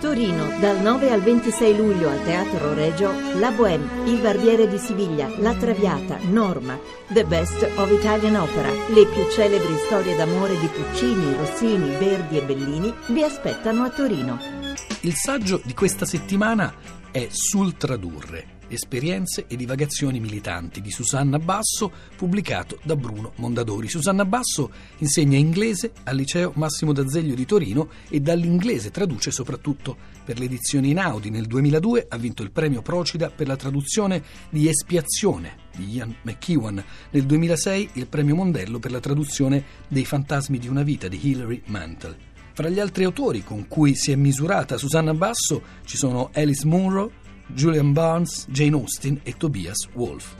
Torino, dal 9 al 26 luglio al Teatro Regio, La Bohème, Il Barbiere di Siviglia, La Traviata, Norma, The Best of Italian Opera, le più celebri storie d'amore di Puccini, Rossini, Verdi e Bellini vi aspettano a Torino. Il saggio di questa settimana è Sul tradurre Esperienze e divagazioni militanti di Susanna Basso, pubblicato da Bruno Mondadori. Susanna Basso insegna inglese al liceo Massimo d'Azeglio di Torino e dall'inglese traduce soprattutto per l'edizione in Audi. Nel 2002 ha vinto il premio Procida per la traduzione di Espiazione di Ian McEwan. Nel 2006 il premio Mondello per la traduzione dei Fantasmi di una vita di Hilary Mantel. Fra gli altri autori con cui si è misurata Susanna Basso ci sono Alice Munro, Julian Barnes, Jane Austen e Tobias Wolff.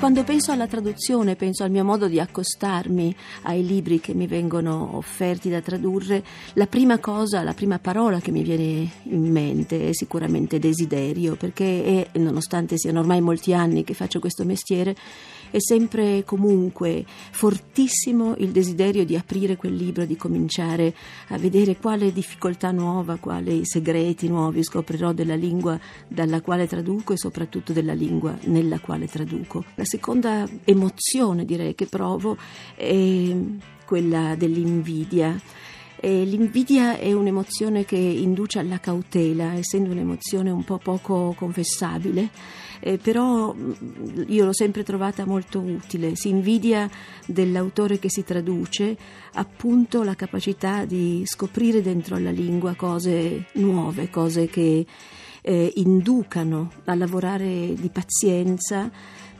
Quando penso alla traduzione, penso al mio modo di accostarmi ai libri che mi vengono offerti da tradurre, la prima cosa, la prima parola che mi viene in mente è sicuramente desiderio, perché è, nonostante siano ormai molti anni che faccio questo mestiere, è sempre comunque fortissimo il desiderio di aprire quel libro, di cominciare a vedere quale difficoltà nuova, quali segreti nuovi scoprirò della lingua dalla quale traduco e soprattutto della lingua nella quale traduco. La seconda emozione direi che provo è quella dell'invidia. E l'invidia è un'emozione che induce alla cautela, essendo un'emozione un po' poco confessabile eh, però mm, io l'ho sempre trovata molto utile. Si invidia dell'autore che si traduce appunto la capacità di scoprire dentro la lingua cose nuove, cose che eh, inducano a lavorare di pazienza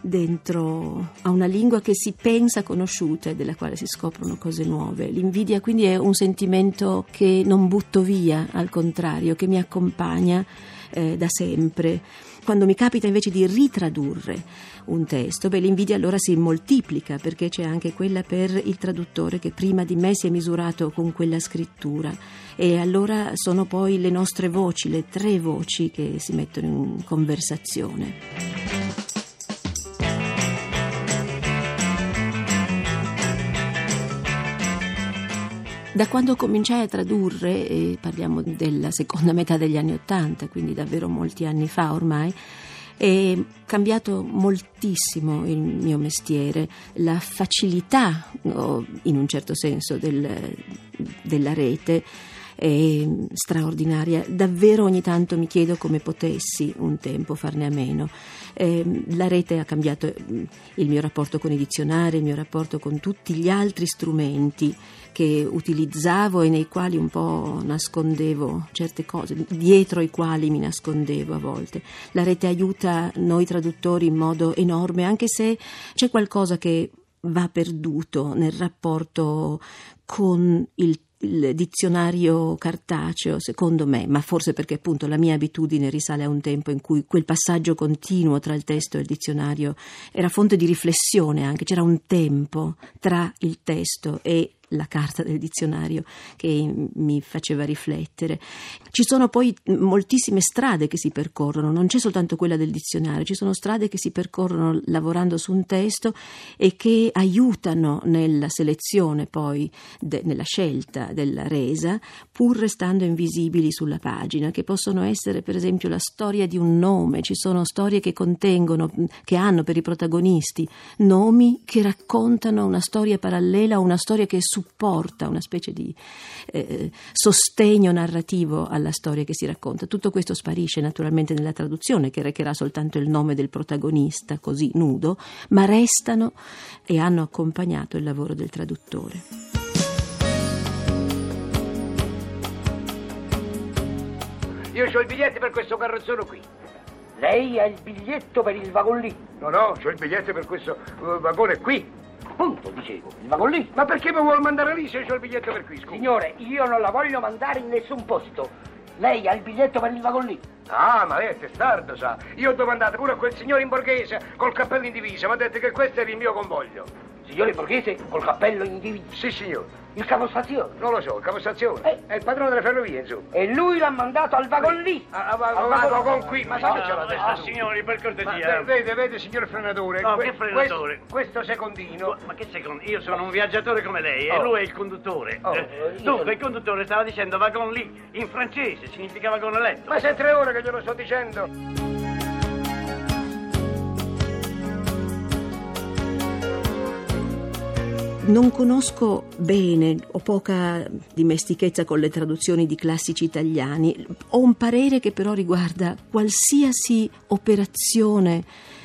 dentro a una lingua che si pensa conosciuta e della quale si scoprono cose nuove. L'invidia quindi è un sentimento che non butto via, al contrario, che mi accompagna eh, da sempre. Quando mi capita invece di ritradurre un testo, beh, l'invidia allora si moltiplica perché c'è anche quella per il traduttore che prima di me si è misurato con quella scrittura e allora sono poi le nostre voci, le tre voci che si mettono in conversazione. Da quando cominciai a tradurre, e parliamo della seconda metà degli anni Ottanta, quindi davvero molti anni fa ormai, è cambiato moltissimo il mio mestiere, la facilità, in un certo senso, del, della rete è straordinaria. Davvero ogni tanto mi chiedo come potessi un tempo farne a meno. Eh, la rete ha cambiato il mio rapporto con i dizionari, il mio rapporto con tutti gli altri strumenti che utilizzavo e nei quali un po' nascondevo certe cose, dietro i quali mi nascondevo a volte. La rete aiuta noi traduttori in modo enorme, anche se c'è qualcosa che va perduto nel rapporto con il il dizionario cartaceo, secondo me, ma forse perché appunto la mia abitudine risale a un tempo in cui quel passaggio continuo tra il testo e il dizionario era fonte di riflessione anche, c'era un tempo tra il testo e la carta del dizionario che mi faceva riflettere. Ci sono poi moltissime strade che si percorrono, non c'è soltanto quella del dizionario, ci sono strade che si percorrono lavorando su un testo e che aiutano nella selezione poi, de, nella scelta della resa, pur restando invisibili sulla pagina, che possono essere per esempio la storia di un nome, ci sono storie che contengono, che hanno per i protagonisti nomi che raccontano una storia parallela o una storia che è su supporta, una specie di eh, sostegno narrativo alla storia che si racconta. Tutto questo sparisce naturalmente nella traduzione, che recherà soltanto il nome del protagonista, così nudo, ma restano e hanno accompagnato il lavoro del traduttore. Io ho il biglietto per questo carrozzone qui. Lei ha il biglietto per il vagon lì? No, no, ho il biglietto per questo uh, vagone qui. Appunto, dicevo, il vagon lì. Ma perché mi vuol mandare lì se ho il biglietto per qui, scusa? Signore, io non la voglio mandare in nessun posto. Lei ha il biglietto per il vagon lì. Ah, ma lei è testardo, sa. Io ho domandato pure a quel signore in borghese col cappello in divisa, mi ha detto che questo era il mio convoglio. Signore borghese col cappello in divisa. Sì, signor. Il capostazione. Non lo so, il capostazione. Eh. È il padrone delle ferrovie, insomma. E lui l'ha mandato al vagon lì. Ah, ah, va- Al va- vagon- vagon qui, ma sa che c'è la Ah, testa tu? signori, per cortesia. ve- vede, vede, signor frenatore. No, que- che frenatore? Questo, questo secondino. Ma che secondo? Io sono un viaggiatore come lei e Oh. lui è il conduttore. Oh, Eh, io Dunque, sono- il conduttore stava dicendo vagon lì, in francese, significa vagon letto. Ma sei tre ore che glielo sto dicendo. Non conosco bene, ho poca dimestichezza con le traduzioni di classici italiani. Ho un parere che però riguarda qualsiasi operazione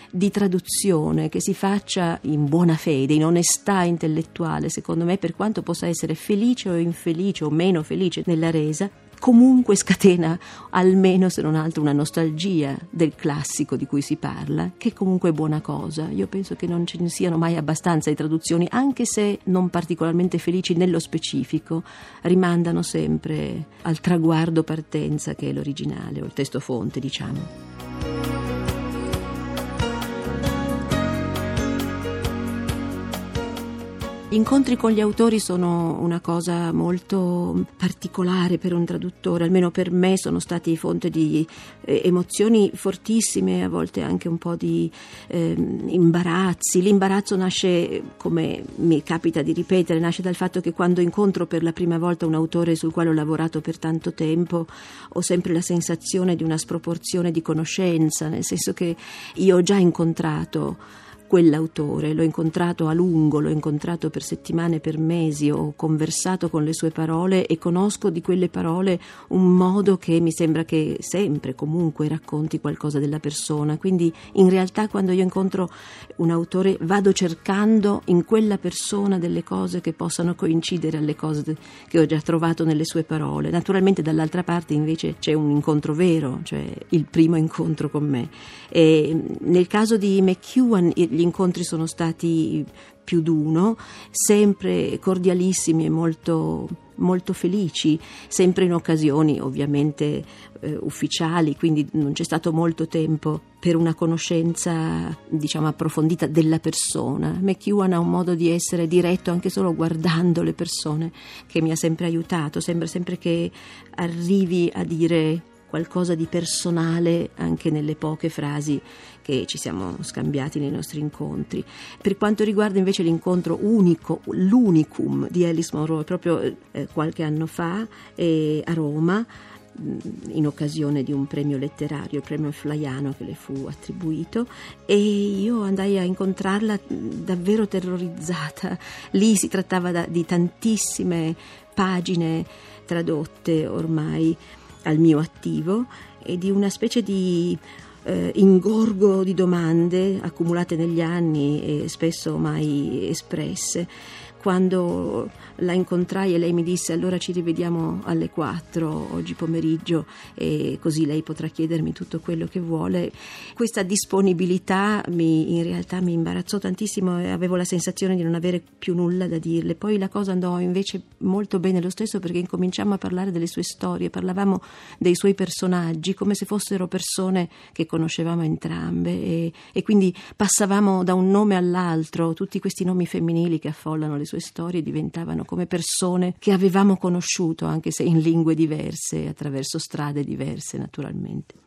di traduzione che si faccia in buona fede, in onestà intellettuale, secondo me, per quanto possa essere felice o infelice o meno felice nella resa, comunque scatena almeno se non altro una nostalgia del classico di cui si parla, che comunque è buona cosa. Io penso che non ce ne siano mai abbastanza di traduzioni, anche se non particolarmente felici nello specifico, rimandano sempre al traguardo partenza che è l'originale o il testo fonte, diciamo. Gli incontri con gli autori sono una cosa molto particolare per un traduttore, almeno per me sono stati fonte di eh, emozioni fortissime, a volte anche un po' di ehm, imbarazzi. L'imbarazzo nasce, come mi capita di ripetere, nasce dal fatto che quando incontro per la prima volta un autore sul quale ho lavorato per tanto tempo, ho sempre la sensazione di una sproporzione di conoscenza, nel senso che io ho già incontrato quell'autore, l'ho incontrato a lungo, l'ho incontrato per settimane, per mesi, ho conversato con le sue parole e conosco di quelle parole un modo che mi sembra che sempre, comunque racconti qualcosa della persona. Quindi in realtà quando io incontro un autore vado cercando in quella persona delle cose che possano coincidere alle cose che ho già trovato nelle sue parole. Naturalmente dall'altra parte invece c'è un incontro vero, cioè il primo incontro con me. E nel caso di McEwan gli incontri sono stati più d'uno, sempre cordialissimi e molto, molto felici, sempre in occasioni ovviamente eh, ufficiali, quindi non c'è stato molto tempo per una conoscenza diciamo approfondita della persona. McEwan ha un modo di essere diretto anche solo guardando le persone che mi ha sempre aiutato, sembra sempre che arrivi a dire qualcosa di personale anche nelle poche frasi che ci siamo scambiati nei nostri incontri. Per quanto riguarda invece l'incontro unico, l'unicum di Alice Monroe, proprio eh, qualche anno fa eh, a Roma, in occasione di un premio letterario, il premio Flaiano che le fu attribuito e io andai a incontrarla davvero terrorizzata. Lì si trattava da, di tantissime pagine tradotte ormai al mio attivo e di una specie di eh, ingorgo di domande accumulate negli anni e spesso mai espresse. Quando la incontrai e lei mi disse allora ci rivediamo alle 4 oggi pomeriggio e così lei potrà chiedermi tutto quello che vuole, questa disponibilità mi, in realtà mi imbarazzò tantissimo e avevo la sensazione di non avere più nulla da dirle. Poi la cosa andò invece molto bene lo stesso perché incominciamo a parlare delle sue storie, parlavamo dei suoi personaggi come se fossero persone che conoscevamo entrambe e, e quindi passavamo da un nome all'altro, tutti questi nomi femminili che affollano le sue storie diventavano come persone che avevamo conosciuto anche se in lingue diverse, attraverso strade diverse naturalmente.